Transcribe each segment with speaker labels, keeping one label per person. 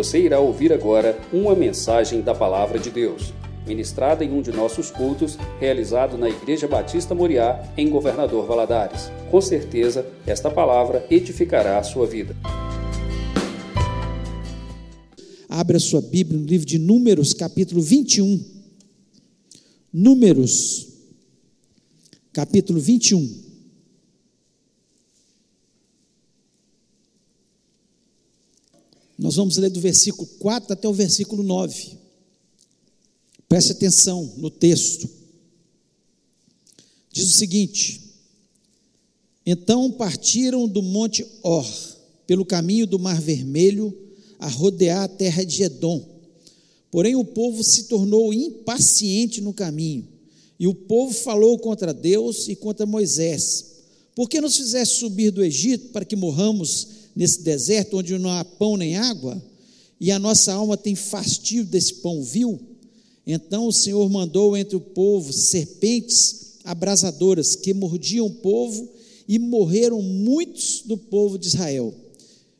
Speaker 1: Você irá ouvir agora uma mensagem da Palavra de Deus, ministrada em um de nossos cultos, realizado na Igreja Batista Moriá, em Governador Valadares. Com certeza, esta palavra edificará a sua vida.
Speaker 2: Abra sua Bíblia no livro de Números, capítulo 21. Números, capítulo 21. Nós vamos ler do versículo 4 até o versículo 9. Preste atenção no texto. Diz o seguinte: Então partiram do monte Or, pelo caminho do Mar Vermelho, a rodear a terra de Edom. Porém, o povo se tornou impaciente no caminho, e o povo falou contra Deus e contra Moisés: Por que nos fizeste subir do Egito para que morramos nesse deserto onde não há pão nem água, e a nossa alma tem fastio desse pão vil, então o Senhor mandou entre o povo serpentes abrasadoras que mordiam o povo e morreram muitos do povo de Israel.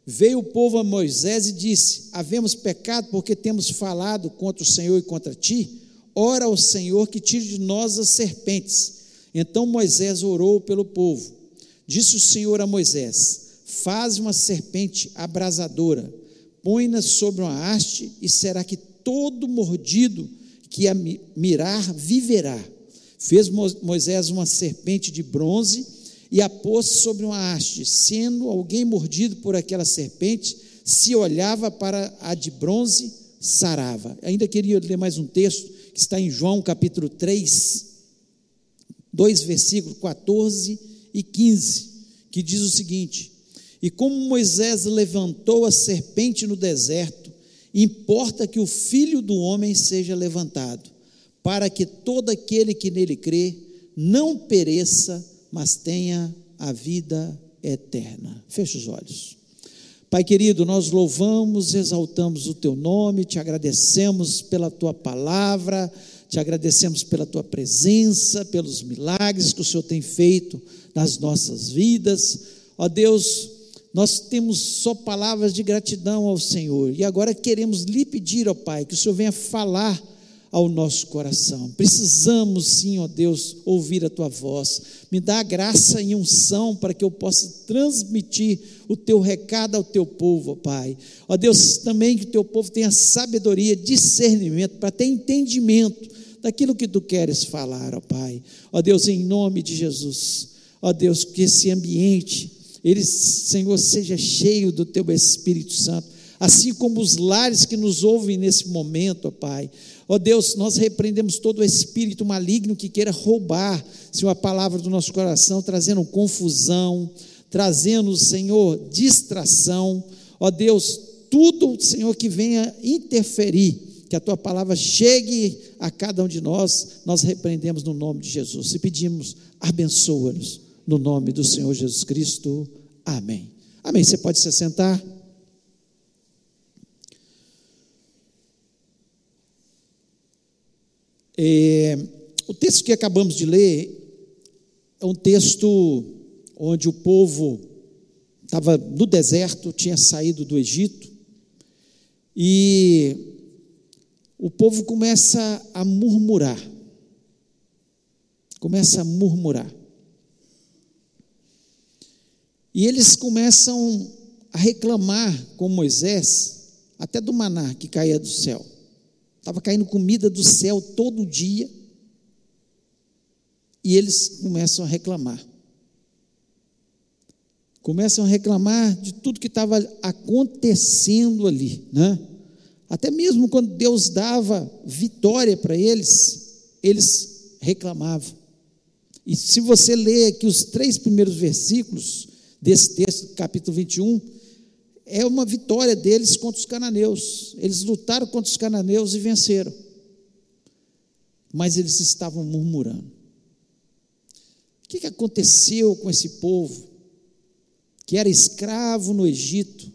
Speaker 2: Veio o povo a Moisés e disse: Havemos pecado porque temos falado contra o Senhor e contra ti. Ora ao Senhor que tire de nós as serpentes. Então Moisés orou pelo povo. Disse o Senhor a Moisés: Faz uma serpente abrasadora, põe-na sobre uma haste, e será que todo mordido que a mirar viverá. Fez Moisés uma serpente de bronze e a pôs sobre uma haste. Sendo alguém mordido por aquela serpente, se olhava para a de bronze, sarava. Ainda queria ler mais um texto que está em João capítulo 3, dois versículos 14 e 15, que diz o seguinte: e como Moisés levantou a serpente no deserto, importa que o filho do homem seja levantado, para que todo aquele que nele crê não pereça, mas tenha a vida eterna. Feche os olhos. Pai querido, nós louvamos, exaltamos o teu nome, te agradecemos pela tua palavra, te agradecemos pela tua presença, pelos milagres que o Senhor tem feito nas nossas vidas. Ó Deus, nós temos só palavras de gratidão ao Senhor e agora queremos lhe pedir, ó Pai, que o Senhor venha falar ao nosso coração. Precisamos sim, ó Deus, ouvir a tua voz. Me dá a graça e unção para que eu possa transmitir o teu recado ao teu povo, ó Pai. Ó Deus, também que o teu povo tenha sabedoria, discernimento, para ter entendimento daquilo que tu queres falar, ó Pai. Ó Deus, em nome de Jesus. Ó Deus, que esse ambiente ele, Senhor, seja cheio do teu Espírito Santo, assim como os lares que nos ouvem nesse momento, ó Pai. Ó Deus, nós repreendemos todo o espírito maligno que queira roubar, Senhor, a palavra do nosso coração, trazendo confusão, trazendo, Senhor, distração. Ó Deus, tudo, Senhor, que venha interferir, que a tua palavra chegue a cada um de nós, nós repreendemos no nome de Jesus. E pedimos, abençoa-nos no nome do Senhor Jesus Cristo. Amém. Amém. Você pode se sentar. É, o texto que acabamos de ler é um texto onde o povo estava no deserto, tinha saído do Egito, e o povo começa a murmurar. Começa a murmurar. E eles começam a reclamar com Moisés, até do maná que caía do céu. Estava caindo comida do céu todo dia. E eles começam a reclamar. Começam a reclamar de tudo que estava acontecendo ali, né? Até mesmo quando Deus dava vitória para eles, eles reclamavam. E se você ler aqui os três primeiros versículos, desse texto, capítulo 21, é uma vitória deles contra os cananeus. Eles lutaram contra os cananeus e venceram. Mas eles estavam murmurando. O que, aconteceu com esse povo que era escravo no Egito,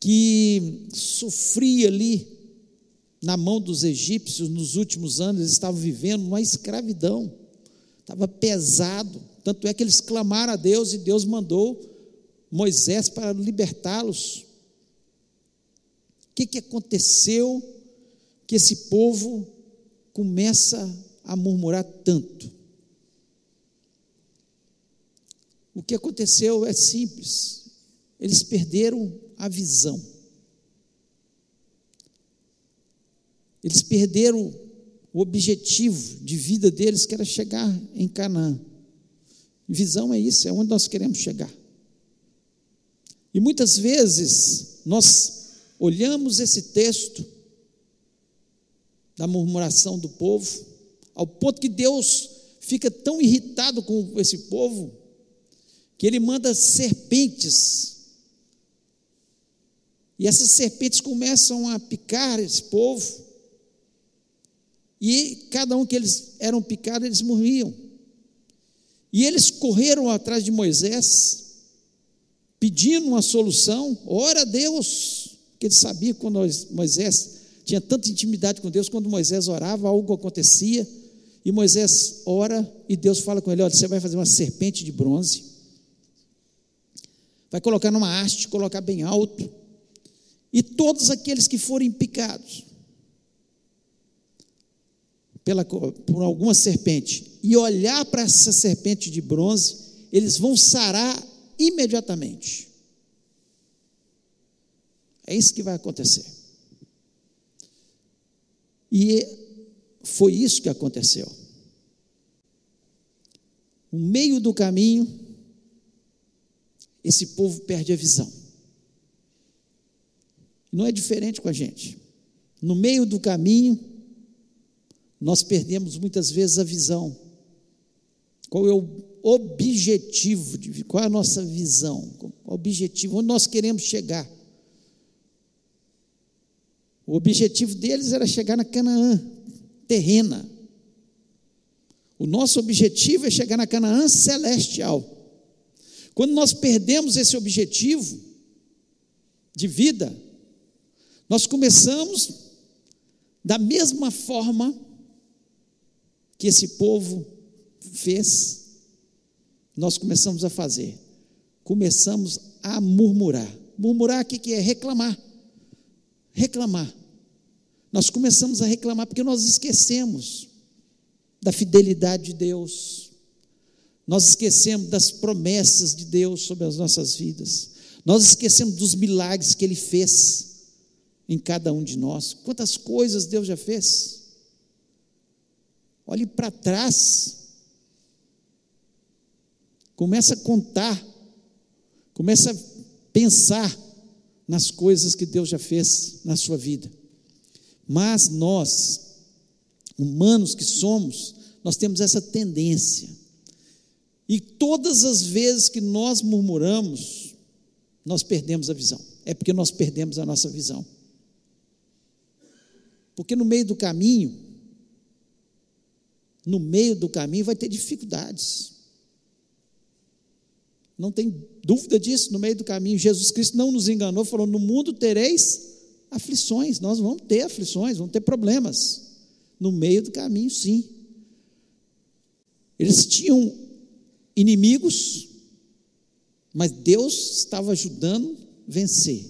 Speaker 2: que sofria ali na mão dos egípcios nos últimos anos, eles estavam vivendo uma escravidão, estava pesado. Tanto é que eles clamaram a Deus e Deus mandou Moisés para libertá-los que, que aconteceu que esse povo começa a murmurar tanto? O que aconteceu é simples, eles perderam a visão. Eles perderam o objetivo de vida deles, que era chegar em Canaã. Visão é isso, é onde nós queremos chegar. E muitas vezes nós olhamos esse texto da murmuração do povo, ao ponto que Deus fica tão irritado com esse povo, que ele manda serpentes. E essas serpentes começam a picar esse povo. E cada um que eles eram picados, eles morriam. E eles correram atrás de Moisés, pedindo uma solução. Ora a Deus, que ele sabia quando Moisés tinha tanta intimidade com Deus, quando Moisés orava, algo acontecia. E Moisés ora e Deus fala com ele: Olha, você vai fazer uma serpente de bronze, vai colocar numa haste, colocar bem alto, e todos aqueles que forem picados pela, por alguma serpente e olhar para essa serpente de bronze, eles vão sarar imediatamente. É isso que vai acontecer. E foi isso que aconteceu. No meio do caminho, esse povo perde a visão. Não é diferente com a gente. No meio do caminho, nós perdemos muitas vezes a visão. Qual é o objetivo? De, qual é a nossa visão? Qual é o objetivo? Onde nós queremos chegar? O objetivo deles era chegar na Canaã terrena. O nosso objetivo é chegar na Canaã celestial. Quando nós perdemos esse objetivo de vida, nós começamos da mesma forma que esse povo fez, nós começamos a fazer. Começamos a murmurar. Murmurar o que é? Reclamar. Reclamar. Nós começamos a reclamar porque nós esquecemos da fidelidade de Deus. Nós esquecemos das promessas de Deus sobre as nossas vidas. Nós esquecemos dos milagres que Ele fez em cada um de nós. Quantas coisas Deus já fez? Olhe para trás. Começa a contar. Começa a pensar nas coisas que Deus já fez na sua vida. Mas nós, humanos que somos, nós temos essa tendência. E todas as vezes que nós murmuramos, nós perdemos a visão. É porque nós perdemos a nossa visão. Porque no meio do caminho, no meio do caminho vai ter dificuldades. Não tem dúvida disso, no meio do caminho. Jesus Cristo não nos enganou, falou: no mundo tereis aflições, nós vamos ter aflições, vamos ter problemas. No meio do caminho, sim. Eles tinham inimigos, mas Deus estava ajudando a vencer.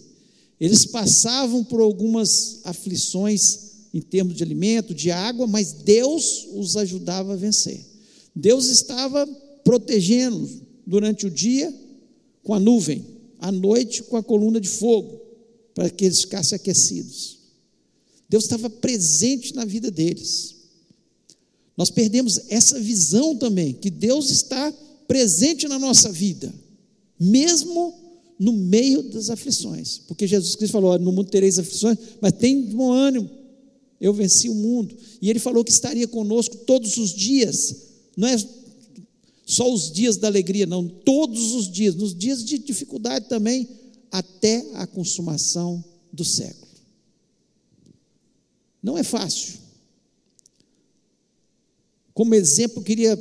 Speaker 2: Eles passavam por algumas aflições em termos de alimento, de água, mas Deus os ajudava a vencer. Deus estava protegendo durante o dia com a nuvem, à noite com a coluna de fogo, para que eles ficassem aquecidos. Deus estava presente na vida deles. Nós perdemos essa visão também, que Deus está presente na nossa vida, mesmo no meio das aflições, porque Jesus Cristo falou: no mundo tereis aflições, mas tem bom ânimo, eu venci o mundo. E ele falou que estaria conosco todos os dias, não é só os dias da alegria, não, todos os dias, nos dias de dificuldade também, até a consumação do século. Não é fácil. Como exemplo, queria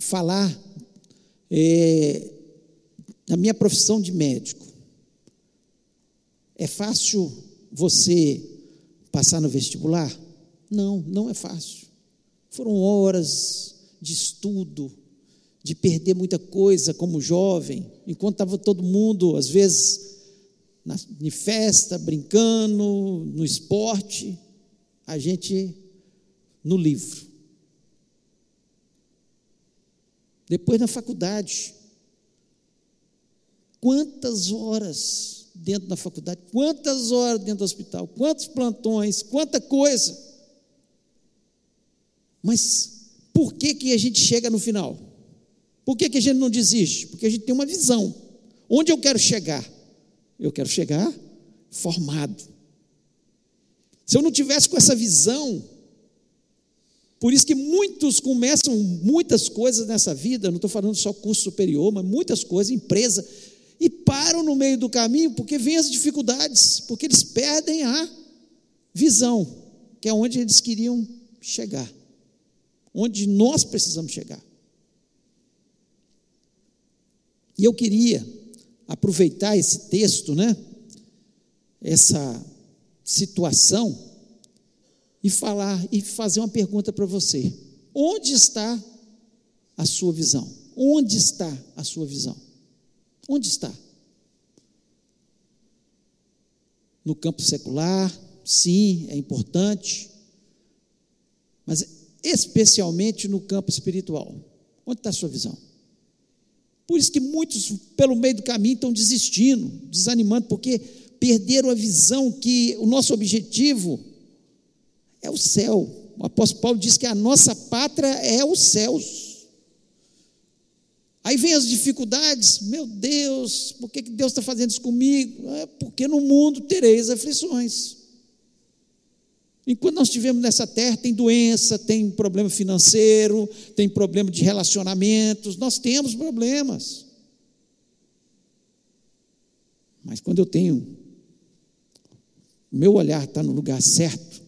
Speaker 2: falar é, da minha profissão de médico. É fácil você passar no vestibular? Não, não é fácil. Foram horas de estudo, de perder muita coisa como jovem, enquanto estava todo mundo, às vezes, na, em festa, brincando, no esporte, a gente no livro. Depois na faculdade. Quantas horas dentro da faculdade, quantas horas dentro do hospital, quantos plantões, quanta coisa. Mas por que, que a gente chega no final? Por que, que a gente não desiste? Porque a gente tem uma visão. Onde eu quero chegar? Eu quero chegar formado. Se eu não tivesse com essa visão, por isso que muitos começam muitas coisas nessa vida, não estou falando só curso superior, mas muitas coisas, empresa, e param no meio do caminho porque vêm as dificuldades, porque eles perdem a visão, que é onde eles queriam chegar, onde nós precisamos chegar. E eu queria aproveitar esse texto, né? Essa situação e falar e fazer uma pergunta para você. Onde está a sua visão? Onde está a sua visão? Onde está? No campo secular, sim, é importante, mas especialmente no campo espiritual. Onde está a sua visão? Por isso que muitos, pelo meio do caminho, estão desistindo, desanimando, porque perderam a visão que o nosso objetivo é o céu. O apóstolo Paulo diz que a nossa pátria é os céus. Aí vem as dificuldades, meu Deus, por que Deus está fazendo isso comigo? É porque no mundo tereis aflições. Enquanto nós estivermos nessa terra, tem doença, tem problema financeiro, tem problema de relacionamentos, nós temos problemas. Mas quando eu tenho, meu olhar está no lugar certo.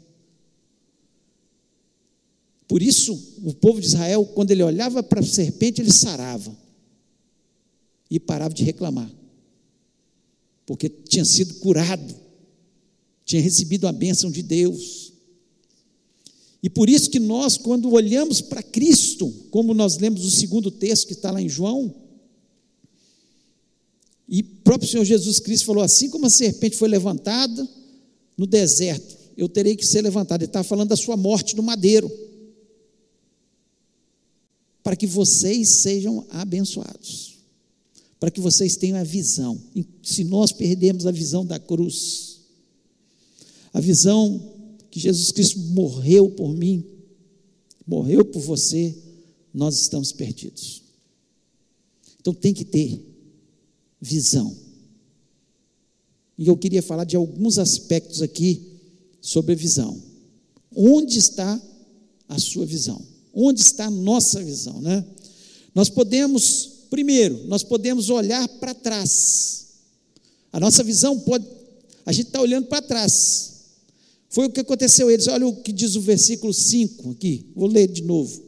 Speaker 2: Por isso, o povo de Israel, quando ele olhava para a serpente, ele sarava e parava de reclamar, porque tinha sido curado, tinha recebido a bênção de Deus. E por isso que nós, quando olhamos para Cristo, como nós lemos o segundo texto que está lá em João, e próprio Senhor Jesus Cristo falou: assim como a serpente foi levantada no deserto, eu terei que ser levantado. Ele estava falando da sua morte no madeiro, para que vocês sejam abençoados para que vocês tenham a visão. Se nós perdemos a visão da cruz, a visão que Jesus Cristo morreu por mim, morreu por você, nós estamos perdidos. Então tem que ter visão. E eu queria falar de alguns aspectos aqui sobre a visão. Onde está a sua visão? Onde está a nossa visão, né? Nós podemos Primeiro, nós podemos olhar para trás. A nossa visão pode. A gente está olhando para trás. Foi o que aconteceu a eles. Olha o que diz o versículo 5 aqui. Vou ler de novo.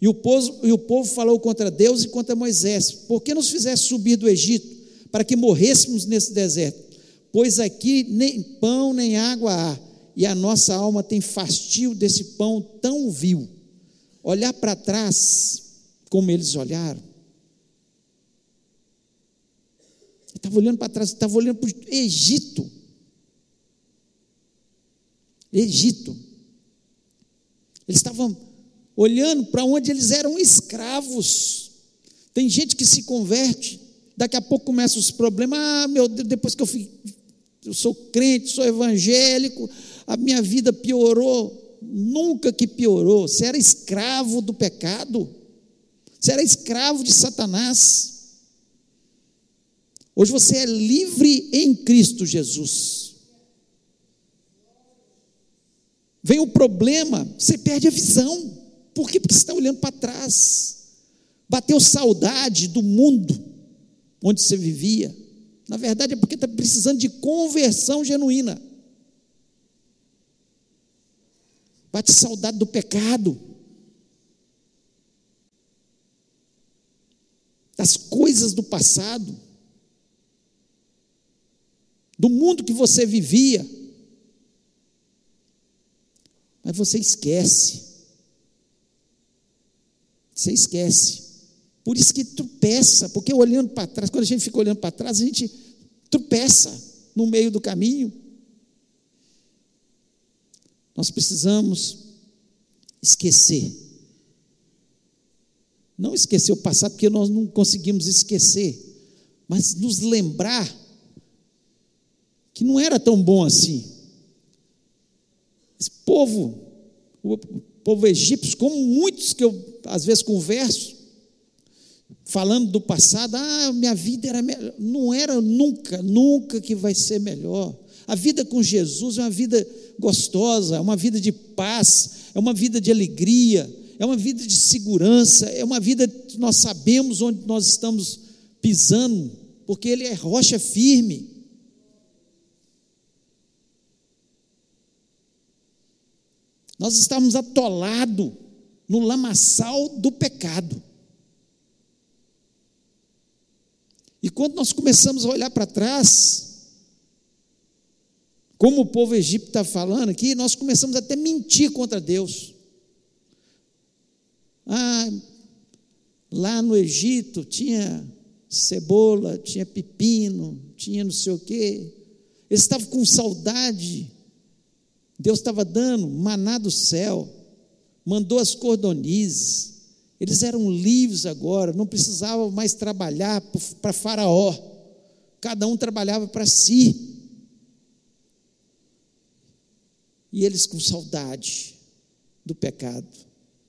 Speaker 2: E o, povo, e o povo falou contra Deus e contra Moisés: Por que nos fizeste subir do Egito para que morrêssemos nesse deserto? Pois aqui nem pão nem água há, e a nossa alma tem fastio desse pão tão vil. Olhar para trás, como eles olharam, estava olhando para trás, estava olhando para o Egito. Egito. Eles estavam olhando para onde eles eram escravos. Tem gente que se converte, daqui a pouco começam os problemas. Ah, meu Deus, depois que eu fui, eu sou crente, sou evangélico, a minha vida piorou. Nunca que piorou. Você era escravo do pecado. Você era escravo de Satanás. Hoje você é livre em Cristo Jesus. Vem o problema, você perde a visão. Por quê? Porque você está olhando para trás. Bateu saudade do mundo onde você vivia. Na verdade, é porque está precisando de conversão genuína. Bate saudade do pecado. Das coisas do passado do mundo que você vivia. Mas você esquece. Você esquece. Por isso que tropeça, porque olhando para trás, quando a gente fica olhando para trás, a gente tropeça. no meio do caminho. Nós precisamos esquecer. Não esquecer o passado, porque nós não conseguimos esquecer, mas nos lembrar que não era tão bom assim. Esse povo, o povo egípcio, como muitos que eu às vezes converso, falando do passado, ah, minha vida era melhor. Não era nunca, nunca que vai ser melhor. A vida com Jesus é uma vida gostosa, é uma vida de paz, é uma vida de alegria, é uma vida de segurança, é uma vida que nós sabemos onde nós estamos pisando, porque Ele é rocha firme. Nós estamos atolados no lamaçal do pecado. E quando nós começamos a olhar para trás, como o povo egípcio está falando aqui, nós começamos até a mentir contra Deus. Ah, lá no Egito tinha cebola, tinha pepino, tinha não sei o quê. Eles estavam com saudade. Deus estava dando maná do céu, mandou as cordonizes. Eles eram livres agora, não precisavam mais trabalhar para Faraó. Cada um trabalhava para si. E eles com saudade do pecado,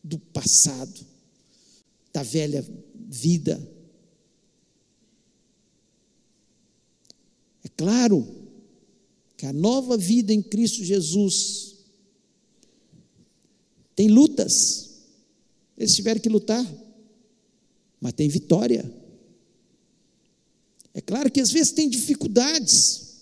Speaker 2: do passado, da velha vida. É claro que a nova vida em Cristo Jesus tem lutas, eles tiveram que lutar, mas tem vitória. É claro que às vezes tem dificuldades,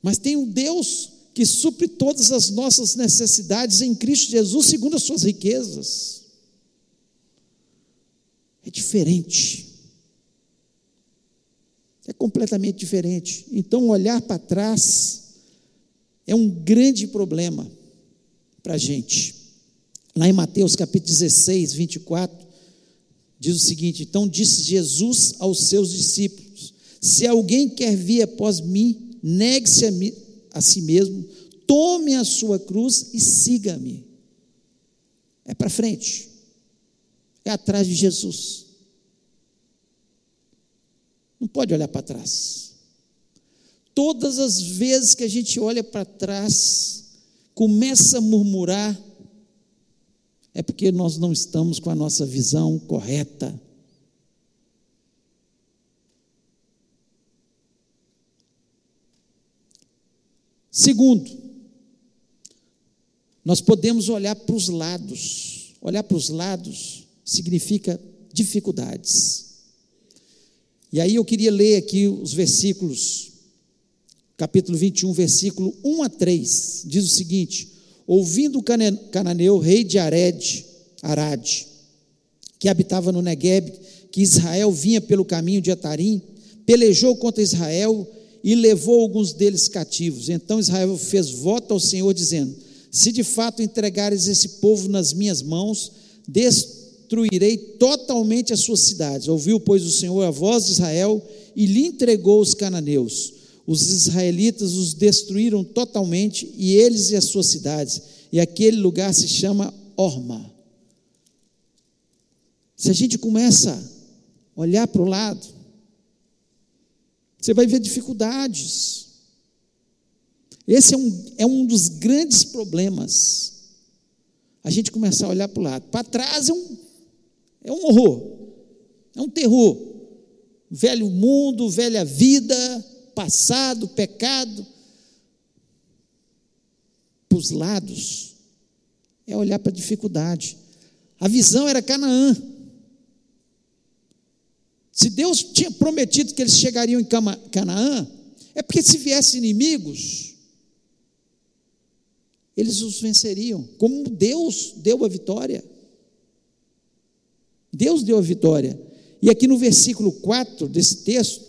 Speaker 2: mas tem um Deus que supre todas as nossas necessidades em Cristo Jesus, segundo as suas riquezas. É diferente. É completamente diferente. Então, olhar para trás é um grande problema para a gente. Lá em Mateus capítulo 16, 24, diz o seguinte: Então disse Jesus aos seus discípulos: Se alguém quer vir após mim, negue-se a, a si mesmo, tome a sua cruz e siga-me. É para frente, é atrás de Jesus. Não pode olhar para trás. Todas as vezes que a gente olha para trás, começa a murmurar, é porque nós não estamos com a nossa visão correta. Segundo, nós podemos olhar para os lados. Olhar para os lados significa dificuldades. E aí eu queria ler aqui os versículos, capítulo 21, versículo 1 a 3, diz o seguinte: ouvindo o cananeu, rei de Ared, Arad, que habitava no Negueb, que Israel vinha pelo caminho de Atarim, pelejou contra Israel e levou alguns deles cativos. Então Israel fez voto ao Senhor, dizendo: Se de fato entregares esse povo nas minhas mãos, destruirei totalmente as suas cidades. Ouviu, pois, o Senhor a voz de Israel e lhe entregou os cananeus. Os israelitas os destruíram totalmente, e eles e as suas cidades. E aquele lugar se chama Orma. Se a gente começa a olhar para o lado, você vai ver dificuldades. Esse é um, é um dos grandes problemas. A gente começar a olhar para o lado. Para trás é um, é um horror, é um terror. Velho mundo, velha vida, passado, pecado, para os lados, é olhar para a dificuldade. A visão era Canaã. Se Deus tinha prometido que eles chegariam em Canaã, é porque se viessem inimigos, eles os venceriam, como Deus deu a vitória. Deus deu a vitória. E aqui no versículo 4 desse texto,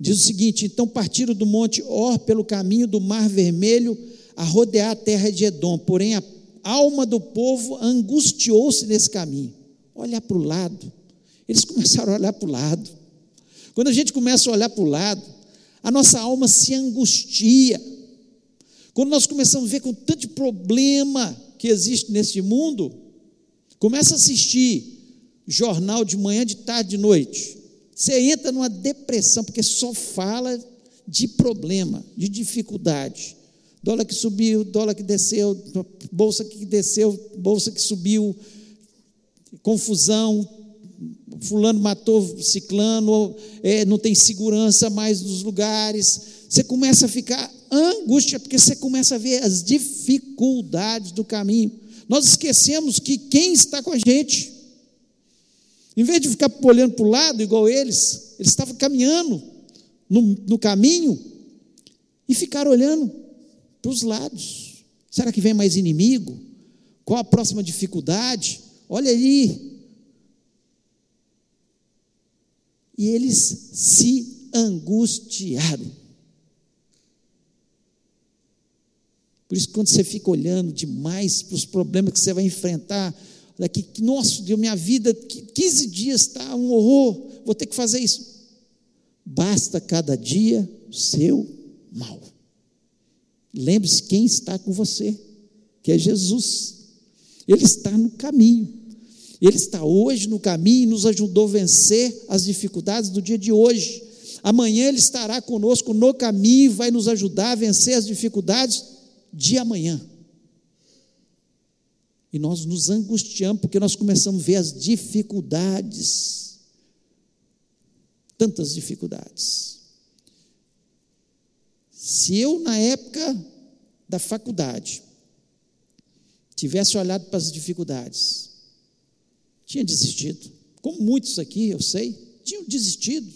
Speaker 2: Diz o seguinte: então partiram do monte Or pelo caminho do Mar Vermelho a rodear a terra de Edom, porém a alma do povo angustiou-se nesse caminho. Olhar para o lado. Eles começaram a olhar para o lado. Quando a gente começa a olhar para o lado, a nossa alma se angustia. Quando nós começamos a ver com tanto problema que existe neste mundo, começa a assistir jornal de manhã, de tarde, de noite. Você entra numa depressão, porque só fala de problema, de dificuldade. Dólar que subiu, dólar que desceu, bolsa que desceu, bolsa que subiu, confusão, fulano matou ciclano, é, não tem segurança mais nos lugares. Você começa a ficar angústia, porque você começa a ver as dificuldades do caminho. Nós esquecemos que quem está com a gente, em vez de ficar olhando para o lado igual eles, eles estavam caminhando no, no caminho e ficaram olhando para os lados. Será que vem mais inimigo? Qual a próxima dificuldade? Olha aí. E eles se angustiaram. Por isso, quando você fica olhando demais para os problemas que você vai enfrentar, daqui, nossa, Deus, minha vida, 15 dias está um horror, vou ter que fazer isso. Basta cada dia seu mal. Lembre-se quem está com você, que é Jesus. Ele está no caminho. Ele está hoje no caminho e nos ajudou a vencer as dificuldades do dia de hoje. Amanhã Ele estará conosco no caminho e vai nos ajudar a vencer as dificuldades de amanhã. E nós nos angustiamos porque nós começamos a ver as dificuldades. Tantas dificuldades. Se eu, na época da faculdade, tivesse olhado para as dificuldades, tinha desistido. Como muitos aqui, eu sei, tinham desistido.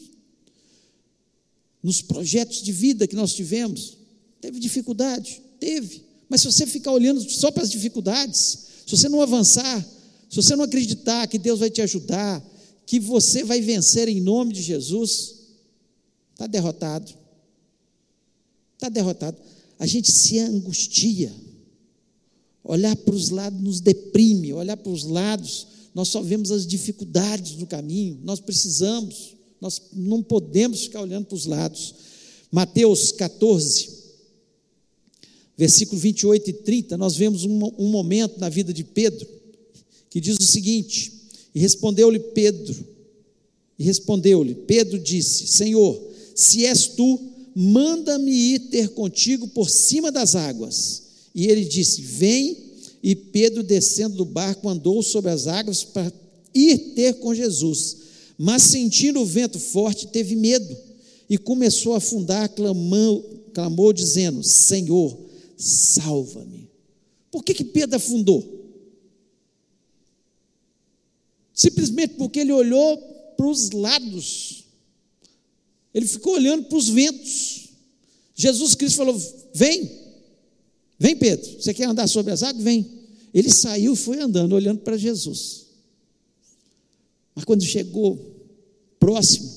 Speaker 2: Nos projetos de vida que nós tivemos, teve dificuldade, teve. Mas se você ficar olhando só para as dificuldades, se você não avançar, se você não acreditar que Deus vai te ajudar, que você vai vencer em nome de Jesus, está derrotado está derrotado. A gente se angustia. Olhar para os lados nos deprime, olhar para os lados, nós só vemos as dificuldades do caminho. Nós precisamos, nós não podemos ficar olhando para os lados. Mateus 14, versículo 28 e 30, nós vemos um, um momento na vida de Pedro que diz o seguinte: E respondeu-lhe Pedro, e respondeu-lhe, Pedro disse: Senhor, se és tu, manda-me ir ter contigo por cima das águas. E ele disse: Vem. E Pedro, descendo do barco, andou sobre as águas para ir ter com Jesus. Mas, sentindo o vento forte, teve medo e começou a afundar, clamou, clamou dizendo: Senhor, salva-me. Por que, que Pedro afundou? Simplesmente porque ele olhou para os lados ele ficou olhando para os ventos. Jesus Cristo falou: Vem, vem Pedro, você quer andar sobre as águas? Vem. Ele saiu e foi andando, olhando para Jesus. Mas quando chegou próximo,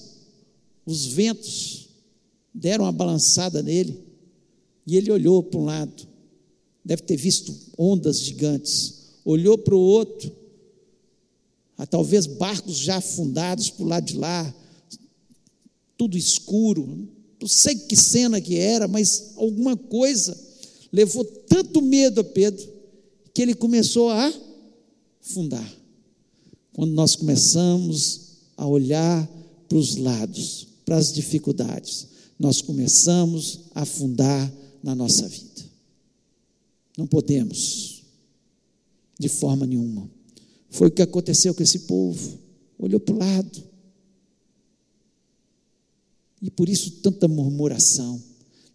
Speaker 2: os ventos deram uma balançada nele, e ele olhou para um lado, deve ter visto ondas gigantes, olhou para o outro, talvez barcos já afundados para o lado de lá, tudo escuro. Não sei que cena que era, mas alguma coisa levou tanto medo a Pedro que ele começou a afundar. Quando nós começamos a olhar para os lados, para as dificuldades, nós começamos a afundar na nossa vida. Não podemos, de forma nenhuma. Foi o que aconteceu com esse povo. Olhou para o lado, e por isso tanta murmuração.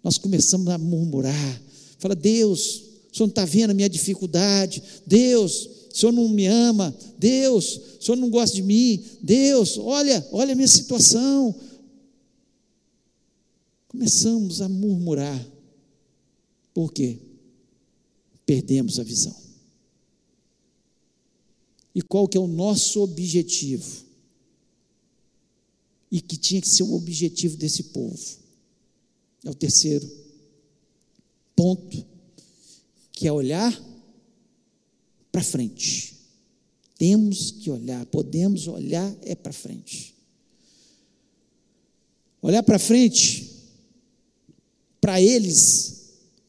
Speaker 2: Nós começamos a murmurar. Fala, Deus, o Senhor não está vendo a minha dificuldade. Deus, o Senhor não me ama. Deus, o Senhor não gosta de mim. Deus, olha, olha a minha situação. Começamos a murmurar. Por quê? Perdemos a visão. E qual que é o nosso objetivo? e que tinha que ser o objetivo desse povo. É o terceiro ponto, que é olhar para frente. Temos que olhar, podemos olhar é para frente. Olhar para frente para eles,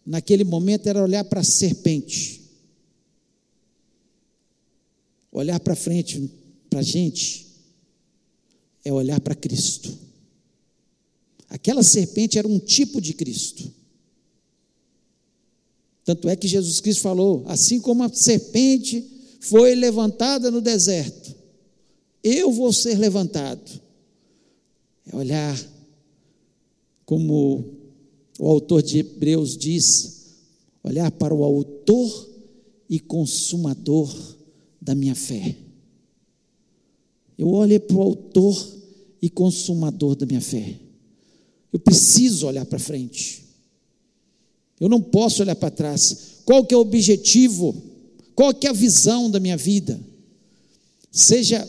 Speaker 2: naquele momento, era olhar para a serpente. Olhar para frente, para a gente, é olhar para Cristo. Aquela serpente era um tipo de Cristo. Tanto é que Jesus Cristo falou: assim como a serpente foi levantada no deserto, eu vou ser levantado. É olhar, como o autor de Hebreus diz, olhar para o autor e consumador da minha fé. Eu olho para o autor e consumador da minha fé. Eu preciso olhar para frente. Eu não posso olhar para trás. Qual que é o objetivo? Qual que é a visão da minha vida? Seja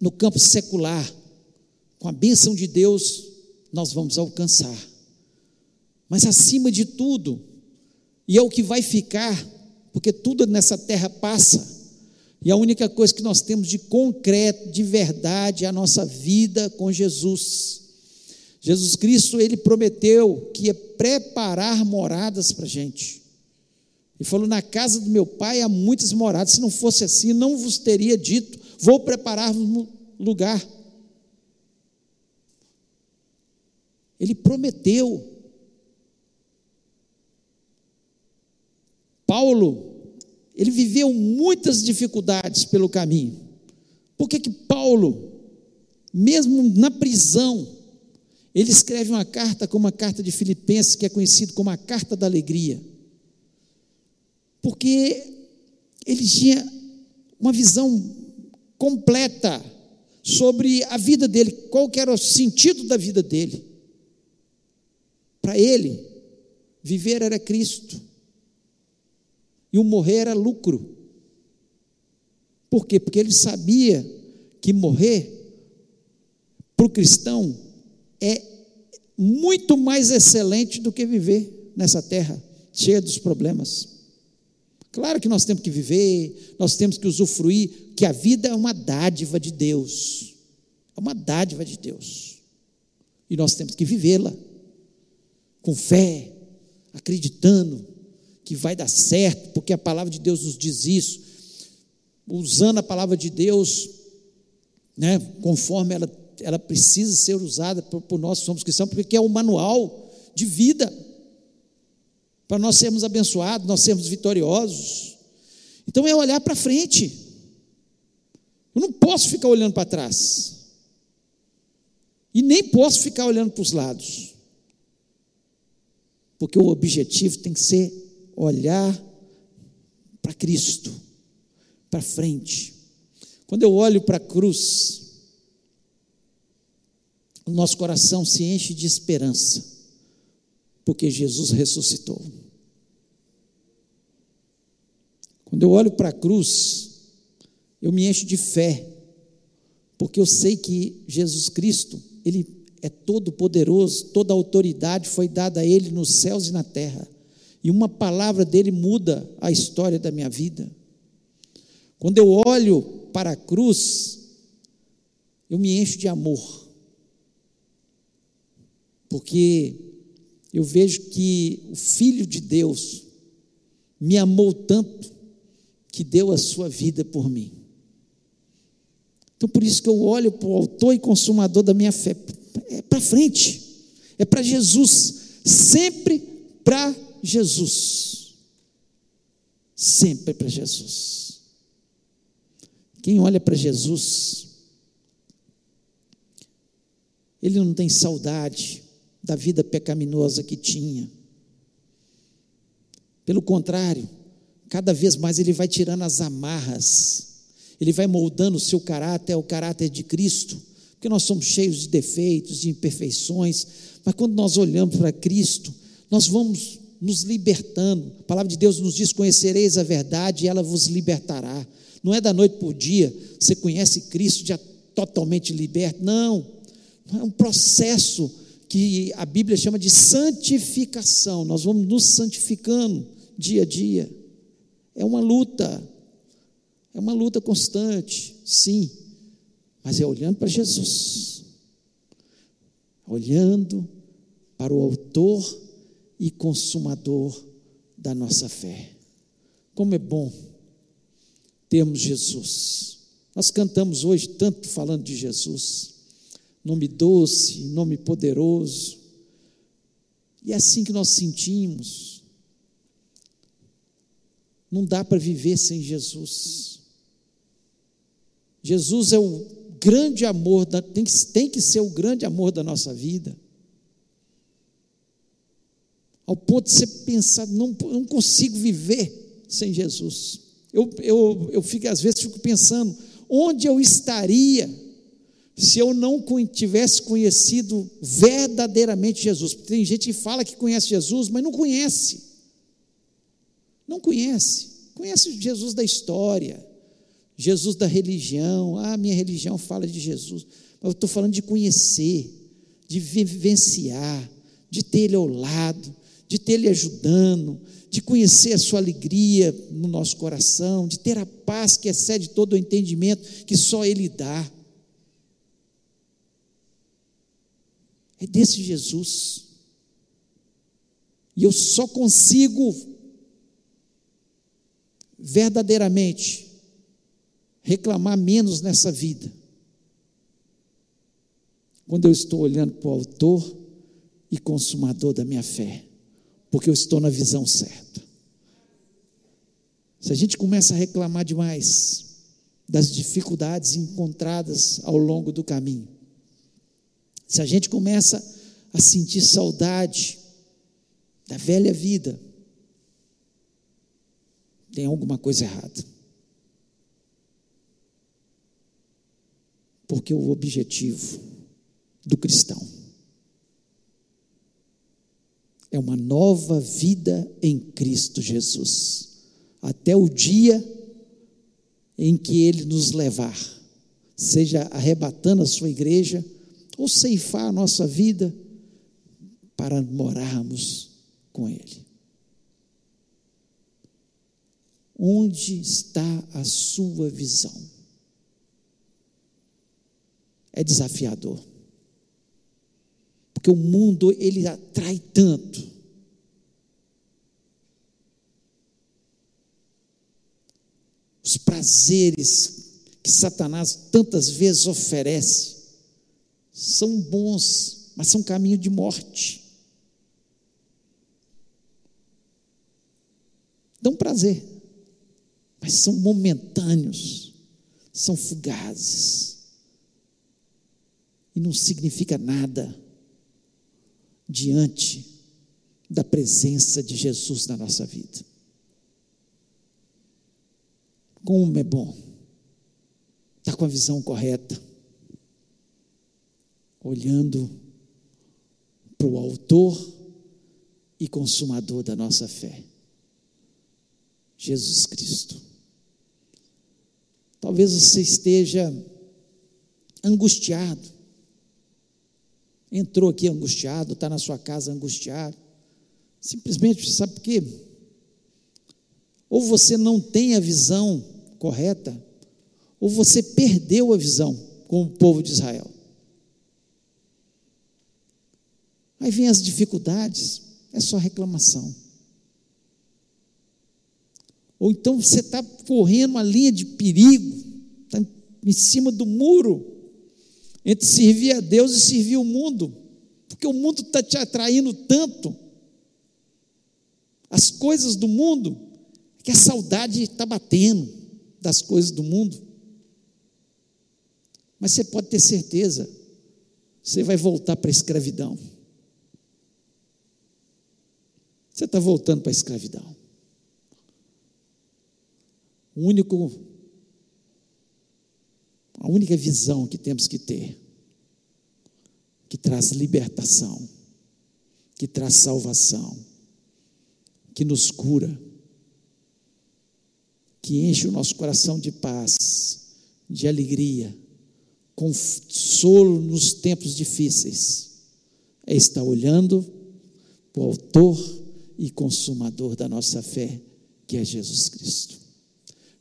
Speaker 2: no campo secular, com a bênção de Deus, nós vamos alcançar. Mas acima de tudo, e é o que vai ficar, porque tudo nessa terra passa, e a única coisa que nós temos de concreto, de verdade, é a nossa vida com Jesus. Jesus Cristo, ele prometeu que ia preparar moradas para a gente. Ele falou: Na casa do meu pai há muitas moradas. Se não fosse assim, não vos teria dito: Vou preparar-vos lugar. Ele prometeu. Paulo, ele viveu muitas dificuldades pelo caminho. Por que que Paulo, mesmo na prisão, ele escreve uma carta como a carta de Filipenses, que é conhecido como a carta da alegria. Porque ele tinha uma visão completa sobre a vida dele, qual que era o sentido da vida dele. Para ele, viver era Cristo e o morrer era lucro. Por quê? Porque ele sabia que morrer para o cristão é muito mais excelente do que viver nessa terra cheia dos problemas. Claro que nós temos que viver, nós temos que usufruir, que a vida é uma dádiva de Deus. É uma dádiva de Deus. E nós temos que vivê-la com fé, acreditando que vai dar certo, porque a palavra de Deus nos diz isso. Usando a palavra de Deus, né, conforme ela ela precisa ser usada por, por nós somos cristãos, porque é o manual de vida para nós sermos abençoados, nós sermos vitoriosos. Então é olhar para frente. Eu não posso ficar olhando para trás. E nem posso ficar olhando para os lados. Porque o objetivo tem que ser olhar para Cristo, para frente. Quando eu olho para a cruz, o nosso coração se enche de esperança, porque Jesus ressuscitou. Quando eu olho para a cruz, eu me encho de fé, porque eu sei que Jesus Cristo, Ele é todo poderoso, toda autoridade foi dada a Ele nos céus e na terra, e uma palavra dele muda a história da minha vida. Quando eu olho para a cruz, eu me encho de amor porque eu vejo que o Filho de Deus me amou tanto que deu a sua vida por mim. Então, por isso que eu olho para o autor e consumador da minha fé, é para frente, é para Jesus, sempre para Jesus. Sempre para Jesus. Quem olha para Jesus, ele não tem saudade da vida pecaminosa que tinha. Pelo contrário, cada vez mais ele vai tirando as amarras, ele vai moldando o seu caráter ao caráter de Cristo, porque nós somos cheios de defeitos, de imperfeições, mas quando nós olhamos para Cristo, nós vamos nos libertando. A palavra de Deus nos diz: Conhecereis a verdade e ela vos libertará. Não é da noite por dia, você conhece Cristo já totalmente liberto. Não, é um processo que a Bíblia chama de santificação. Nós vamos nos santificando dia a dia. É uma luta, é uma luta constante, sim, mas é olhando para Jesus, olhando para o Autor e Consumador da nossa fé. Como é bom termos Jesus. Nós cantamos hoje tanto falando de Jesus, nome doce, nome poderoso, e é assim que nós sentimos. Não dá para viver sem Jesus. Jesus é o grande amor, da, tem, que, tem que ser o grande amor da nossa vida. Ao ponto de você pensar, não, não consigo viver sem Jesus. Eu, eu, eu fico, às vezes fico pensando, onde eu estaria se eu não tivesse conhecido verdadeiramente Jesus? Tem gente que fala que conhece Jesus, mas não conhece. Não conhece. Conhece Jesus da história, Jesus da religião. Ah, minha religião fala de Jesus. Mas eu estou falando de conhecer, de vivenciar, de ter Ele ao lado, de ter Ele ajudando, de conhecer a Sua alegria no nosso coração, de ter a paz que excede todo o entendimento que só Ele dá. É desse Jesus. E eu só consigo verdadeiramente reclamar menos nessa vida quando eu estou olhando para o Autor e Consumador da minha fé porque eu estou na visão certa. Se a gente começa a reclamar demais das dificuldades encontradas ao longo do caminho, se a gente começa a sentir saudade da velha vida, tem alguma coisa errada. Porque o objetivo do cristão é uma nova vida em Cristo Jesus, até o dia em que Ele nos levar, seja arrebatando a sua igreja, ou ceifar a nossa vida para morarmos com Ele. Onde está a sua visão? É desafiador porque o mundo ele atrai tanto. Os prazeres que Satanás tantas vezes oferece são bons, mas são caminho de morte. Dão prazer, mas são momentâneos, são fugazes e não significa nada diante da presença de Jesus na nossa vida. Como é bom estar com a visão correta, olhando para o Autor e Consumador da nossa fé, Jesus Cristo. Talvez você esteja angustiado, entrou aqui angustiado, está na sua casa angustiado. Simplesmente, sabe por quê? Ou você não tem a visão correta, ou você perdeu a visão com o povo de Israel. Aí vem as dificuldades, é só reclamação. Ou então você está correndo uma linha de perigo, está em cima do muro, entre servir a Deus e servir o mundo, porque o mundo está te atraindo tanto, as coisas do mundo, que a saudade está batendo das coisas do mundo. Mas você pode ter certeza, você vai voltar para a escravidão. Você está voltando para a escravidão. O único a única visão que temos que ter, que traz libertação, que traz salvação, que nos cura, que enche o nosso coração de paz, de alegria, consolo nos tempos difíceis, é estar olhando para o Autor e Consumador da nossa fé, que é Jesus Cristo.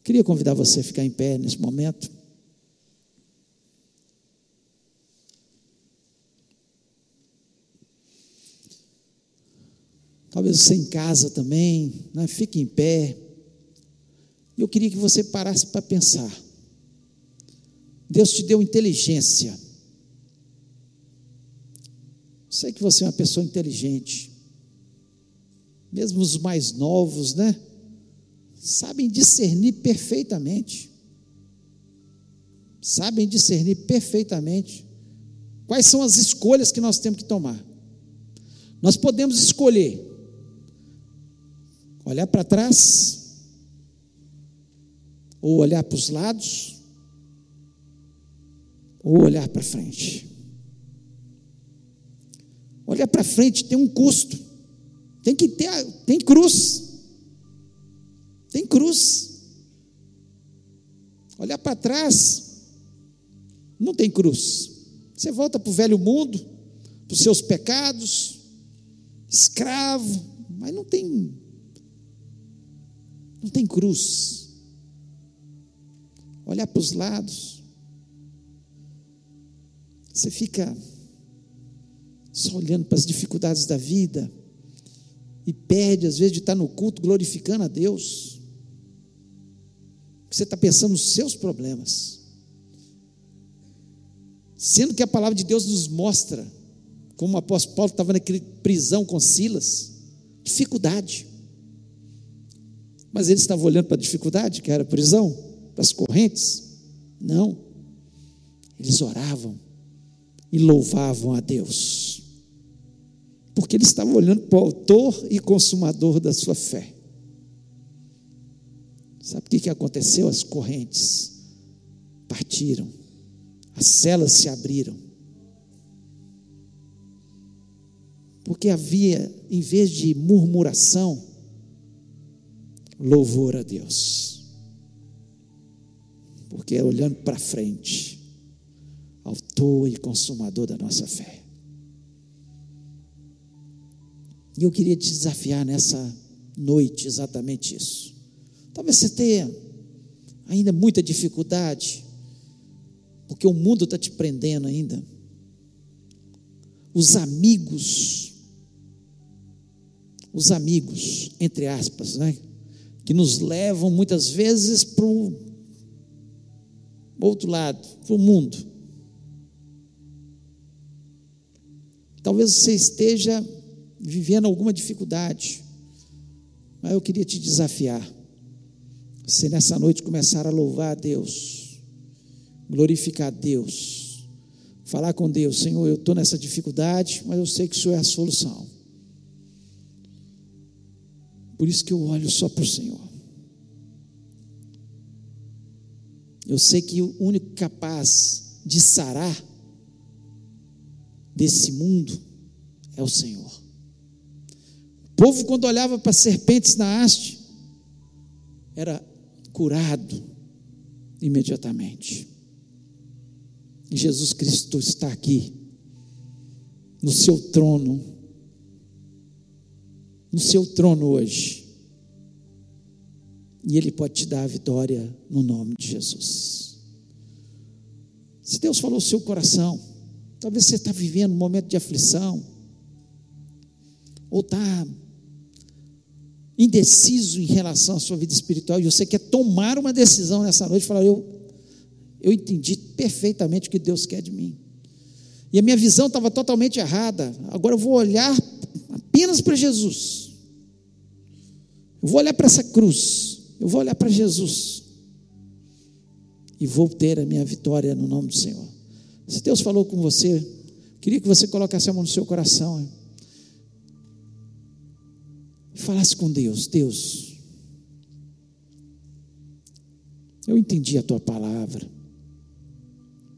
Speaker 2: Queria convidar você a ficar em pé nesse momento. Talvez você em casa também, né? fique em pé. Eu queria que você parasse para pensar. Deus te deu inteligência. Sei que você é uma pessoa inteligente. Mesmo os mais novos, né? Sabem discernir perfeitamente. Sabem discernir perfeitamente quais são as escolhas que nós temos que tomar. Nós podemos escolher olhar para trás, ou olhar para os lados, ou olhar para frente. Olhar para frente tem um custo, tem que ter, tem cruz, tem cruz. Olhar para trás, não tem cruz. Você volta para o velho mundo, para os seus pecados, escravo, mas não tem não tem cruz. Olhar para os lados. Você fica só olhando para as dificuldades da vida e perde, às vezes, de estar no culto glorificando a Deus. Você está pensando nos seus problemas. Sendo que a palavra de Deus nos mostra, como o apóstolo Paulo estava naquela prisão com Silas, dificuldade. Mas eles estavam olhando para a dificuldade, que era a prisão, para as correntes? Não. Eles oravam e louvavam a Deus. Porque eles estavam olhando para o autor e consumador da sua fé. Sabe o que, que aconteceu? As correntes partiram, as celas se abriram. Porque havia, em vez de murmuração, louvor a Deus. Porque é olhando para frente, autor e consumador da nossa fé. E eu queria te desafiar nessa noite exatamente isso. Talvez você tenha ainda muita dificuldade, porque o mundo está te prendendo ainda. Os amigos, os amigos, entre aspas, né? Que nos levam muitas vezes para o outro lado, para o mundo. Talvez você esteja vivendo alguma dificuldade, mas eu queria te desafiar. Você nessa noite começar a louvar a Deus, glorificar a Deus, falar com Deus: Senhor, eu estou nessa dificuldade, mas eu sei que o Senhor é a solução. Por isso que eu olho só para o Senhor. Eu sei que o único capaz de sarar desse mundo é o Senhor. O povo, quando olhava para serpentes na haste, era curado imediatamente. E Jesus Cristo está aqui, no seu trono, no seu trono hoje. E Ele pode te dar a vitória no nome de Jesus. Se Deus falou o seu coração, talvez você está vivendo um momento de aflição, ou está indeciso em relação à sua vida espiritual, e você quer tomar uma decisão nessa noite, falar, eu, eu entendi perfeitamente o que Deus quer de mim. E a minha visão estava totalmente errada. Agora eu vou olhar apenas para Jesus. Eu vou olhar para essa cruz, eu vou olhar para Jesus e vou ter a minha vitória no nome do Senhor. Se Deus falou com você, queria que você colocasse a mão no seu coração e falasse com Deus: Deus, eu entendi a tua palavra,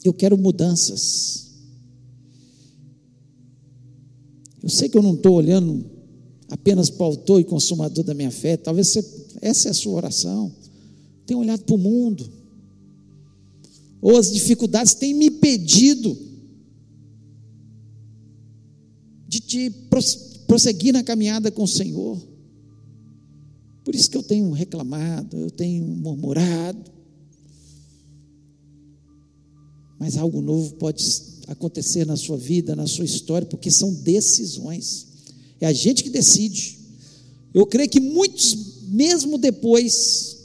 Speaker 2: eu quero mudanças. Eu sei que eu não estou olhando apenas para o autor e consumador da minha fé. Talvez você, essa é a sua oração. Tem olhado para o mundo. Ou as dificuldades têm me impedido de te prosseguir na caminhada com o Senhor. Por isso que eu tenho reclamado, eu tenho murmurado. Mas algo novo pode acontecer na sua vida, na sua história, porque são decisões. É a gente que decide. Eu creio que muitos, mesmo depois,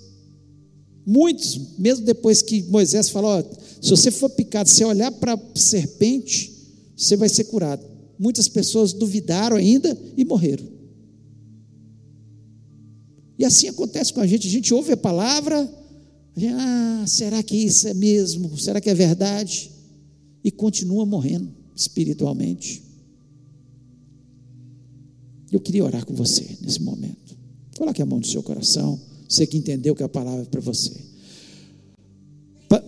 Speaker 2: muitos, mesmo depois que Moisés falou, se você for picado, se olhar para a serpente, você vai ser curado. Muitas pessoas duvidaram ainda e morreram. E assim acontece com a gente. A gente ouve a palavra, a gente, ah, será que isso é mesmo? Será que é verdade? E continua morrendo espiritualmente. Eu queria orar com você nesse momento. Coloque a mão no seu coração. Você que entendeu que a palavra é para você.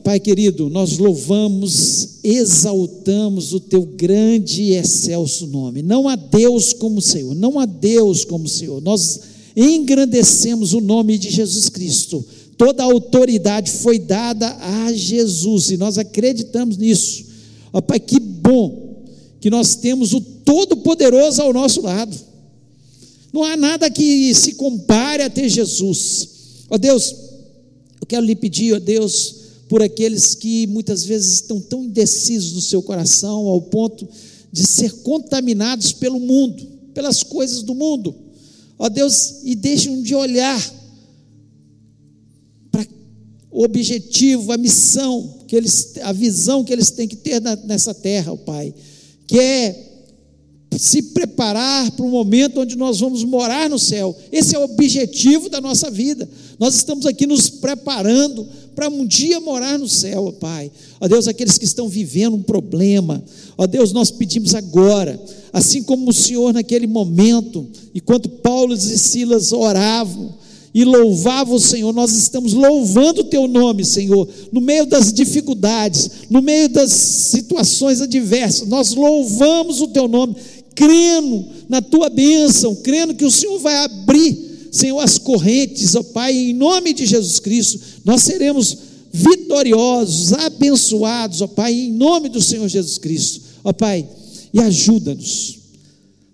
Speaker 2: Pai querido, nós louvamos, exaltamos o teu grande e excelso nome. Não há Deus como o Senhor, não há Deus como o Senhor. Nós engrandecemos o nome de Jesus Cristo. Toda a autoridade foi dada a Jesus e nós acreditamos nisso. Ó Pai, que bom que nós temos o Todo-Poderoso ao nosso lado. Não há nada que se compare a ter Jesus. Ó Deus, eu quero lhe pedir, ó Deus, por aqueles que muitas vezes estão tão indecisos no seu coração ao ponto de ser contaminados pelo mundo, pelas coisas do mundo. Ó Deus, e deixam de olhar para o objetivo, a missão que eles, a visão que eles têm que ter nessa terra, ó Pai, que é se preparar para o momento onde nós vamos morar no céu. Esse é o objetivo da nossa vida. Nós estamos aqui nos preparando para um dia morar no céu, ó Pai. Ó Deus, aqueles que estão vivendo um problema, ó Deus, nós pedimos agora, assim como o Senhor naquele momento, enquanto Paulo e Silas oravam, e louvavam o Senhor, nós estamos louvando o Teu nome, Senhor, no meio das dificuldades, no meio das situações adversas, nós louvamos o Teu nome, crendo na Tua bênção, crendo que o Senhor vai abrir Senhor, as correntes, ó Pai, em nome de Jesus Cristo, nós seremos vitoriosos, abençoados, ó Pai, em nome do Senhor Jesus Cristo, ó Pai, e ajuda-nos,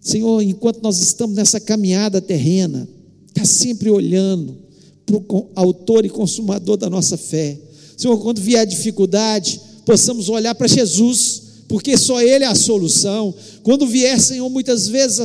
Speaker 2: Senhor, enquanto nós estamos nessa caminhada terrena, está sempre olhando para o autor e consumador da nossa fé, Senhor, quando vier dificuldade, possamos olhar para Jesus, porque só Ele é a solução, quando vier, Senhor, muitas vezes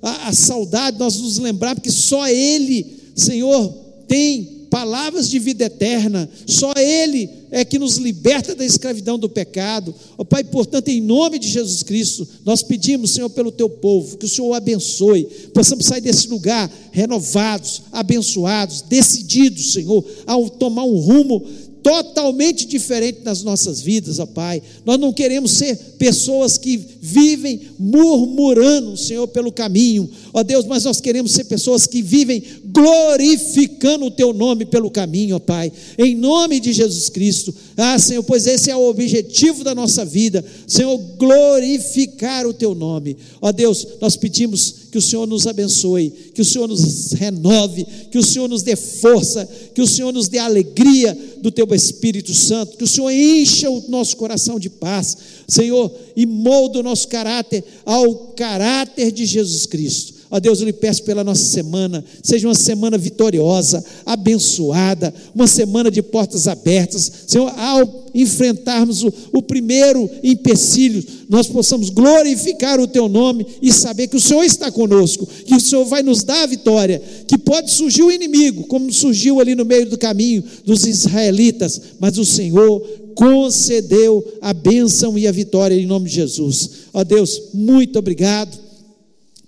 Speaker 2: a, a saudade, nós nos lembrar, porque só Ele, Senhor, tem palavras de vida eterna, só Ele é que nos liberta da escravidão do pecado. Oh, Pai, portanto, em nome de Jesus Cristo, nós pedimos, Senhor, pelo Teu povo, que o Senhor o abençoe, possamos sair desse lugar renovados, abençoados, decididos, Senhor, ao tomar um rumo totalmente diferente nas nossas vidas, ó Pai. Nós não queremos ser pessoas que vivem murmurando, Senhor, pelo caminho, ó Deus, mas nós queremos ser pessoas que vivem glorificando o Teu nome pelo caminho, ó Pai, em nome de Jesus Cristo. Ah, Senhor, pois esse é o objetivo da nossa vida, Senhor, glorificar o Teu nome, ó Deus, nós pedimos que o Senhor nos abençoe, que o Senhor nos renove, que o Senhor nos dê força, que o Senhor nos dê alegria do Teu Espírito Santo, que o Senhor encha o nosso coração de paz, Senhor, e molda o nosso caráter ao caráter de Jesus Cristo. Ó Deus, eu lhe peço pela nossa semana, seja uma semana vitoriosa, abençoada, uma semana de portas abertas. Senhor, ao enfrentarmos o, o primeiro empecilho, nós possamos glorificar o Teu nome e saber que o Senhor está conosco, que o Senhor vai nos dar a vitória, que pode surgir o inimigo, como surgiu ali no meio do caminho dos israelitas, mas o Senhor concedeu a bênção e a vitória em nome de Jesus. Ó Deus, muito obrigado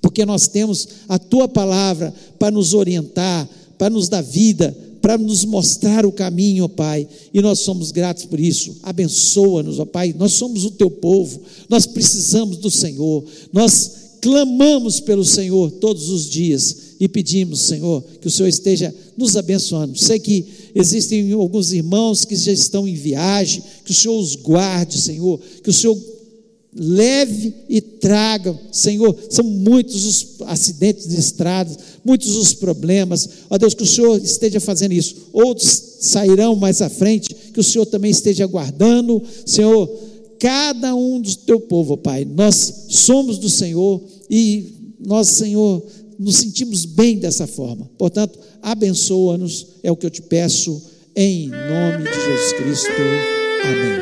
Speaker 2: porque nós temos a tua palavra para nos orientar, para nos dar vida, para nos mostrar o caminho, ó Pai, e nós somos gratos por isso. Abençoa-nos, ó Pai. Nós somos o teu povo, nós precisamos do Senhor, nós clamamos pelo Senhor todos os dias e pedimos, Senhor, que o Senhor esteja nos abençoando. Sei que existem alguns irmãos que já estão em viagem, que o Senhor os guarde, Senhor, que o Senhor leve e traga, Senhor, são muitos os acidentes de estradas, muitos os problemas, ó Deus, que o Senhor esteja fazendo isso, outros sairão mais à frente, que o Senhor também esteja guardando, Senhor, cada um do teu povo, Pai, nós somos do Senhor e nós, Senhor, nos sentimos bem dessa forma, portanto, abençoa-nos, é o que eu te peço, em nome de Jesus Cristo, amém.